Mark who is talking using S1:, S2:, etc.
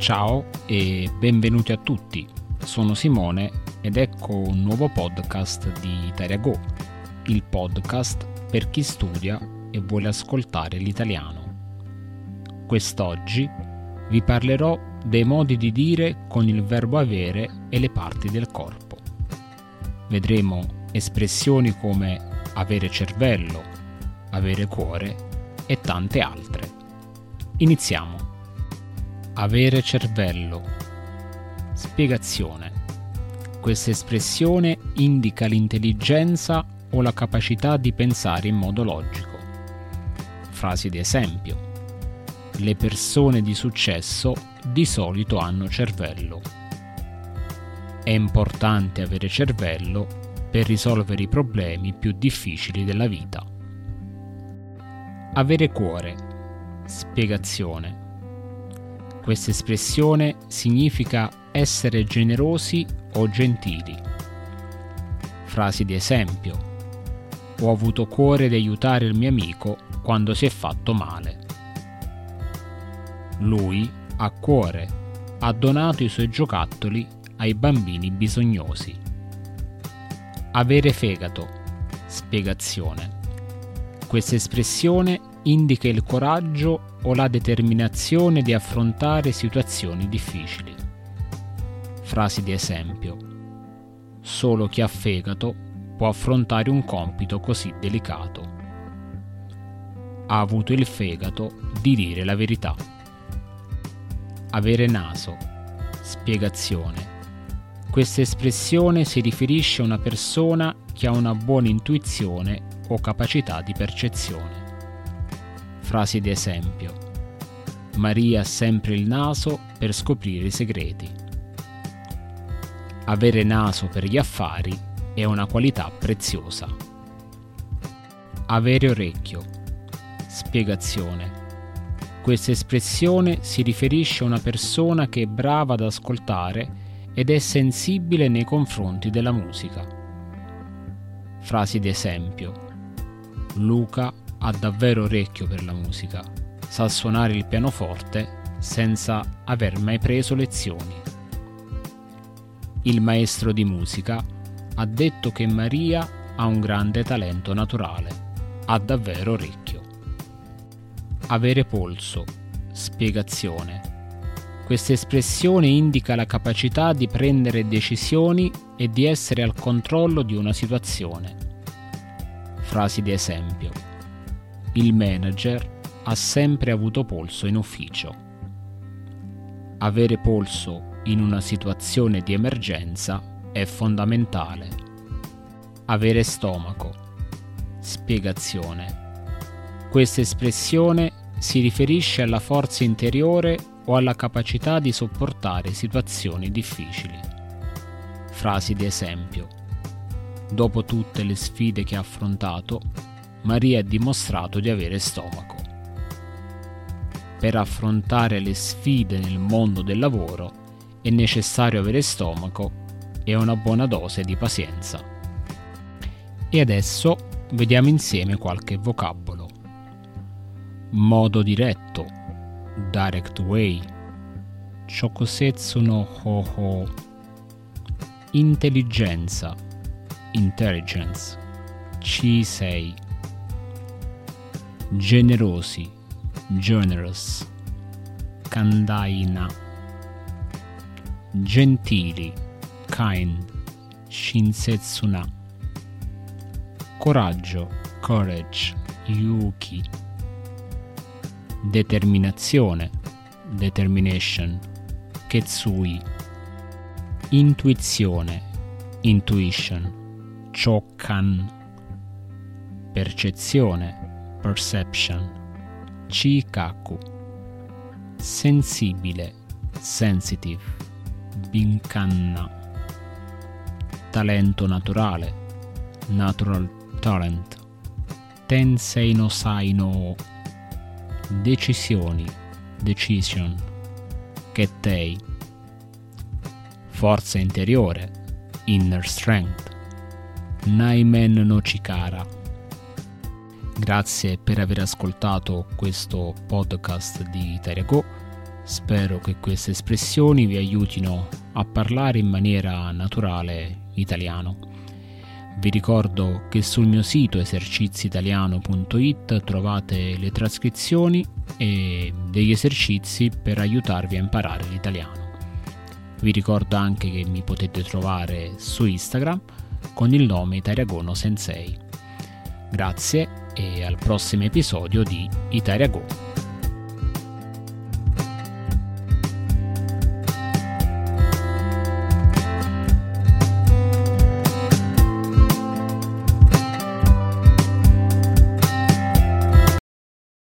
S1: Ciao e benvenuti a tutti. Sono Simone ed ecco un nuovo podcast di Italia Go, il podcast per chi studia e vuole ascoltare l'italiano. Quest'oggi vi parlerò dei modi di dire con il verbo avere e le parti del corpo. Vedremo espressioni come avere cervello, avere cuore e tante altre. Iniziamo. Avere cervello. Spiegazione. Questa espressione indica l'intelligenza o la capacità di pensare in modo logico. Frasi di esempio. Le persone di successo di solito hanno cervello. È importante avere cervello per risolvere i problemi più difficili della vita. Avere cuore. Spiegazione. Questa espressione significa essere generosi o gentili. Frasi di esempio. Ho avuto cuore di aiutare il mio amico quando si è fatto male. Lui ha cuore, ha donato i suoi giocattoli ai bambini bisognosi. Avere fegato. Spiegazione. Questa espressione indica il coraggio o la determinazione di affrontare situazioni difficili. Frasi di esempio. Solo chi ha fegato può affrontare un compito così delicato. Ha avuto il fegato di dire la verità. Avere naso. Spiegazione. Questa espressione si riferisce a una persona che ha una buona intuizione o capacità di percezione. Frasi di esempio. Maria ha sempre il naso per scoprire i segreti. Avere naso per gli affari è una qualità preziosa. Avere orecchio. Spiegazione. Questa espressione si riferisce a una persona che è brava ad ascoltare ed è sensibile nei confronti della musica. Frasi di esempio. Luca ha davvero orecchio per la musica, sa suonare il pianoforte senza aver mai preso lezioni. Il maestro di musica ha detto che Maria ha un grande talento naturale, ha davvero orecchio. Avere polso. Spiegazione. Questa espressione indica la capacità di prendere decisioni e di essere al controllo di una situazione. Frasi di esempio. Il manager ha sempre avuto polso in ufficio. Avere polso in una situazione di emergenza è fondamentale. Avere stomaco. Spiegazione. Questa espressione si riferisce alla forza interiore o alla capacità di sopportare situazioni difficili. Frasi di esempio. Dopo tutte le sfide che ha affrontato, Maria ha dimostrato di avere stomaco. Per affrontare le sfide nel mondo del lavoro è necessario avere stomaco e una buona dose di pazienza. E adesso vediamo insieme qualche vocabolo. Modo diretto, direct way, chokosetsu no hoho, intelligenza, intelligence, chisei, generosi, generous, kandaina, gentili, kind, shinsetsuna, coraggio, courage, yuki, determinazione, determination, ketsui, intuizione, intuition, chokan, percezione, perception, chikaku, sensibile, sensitive, binkanna, talento naturale, natural talent, tensei no sai no, decisioni, decision, kettei, forza interiore, inner strength, naimen no chikara, Grazie per aver ascoltato questo podcast di Italia. Spero che queste espressioni vi aiutino a parlare in maniera naturale italiano. Vi ricordo che sul mio sito eserciziitaliano.it trovate le trascrizioni e degli esercizi per aiutarvi a imparare l'italiano. Vi ricordo anche che mi potete trovare su Instagram con il nome Itariagono Sensei. Grazie e al prossimo episodio di Itariago.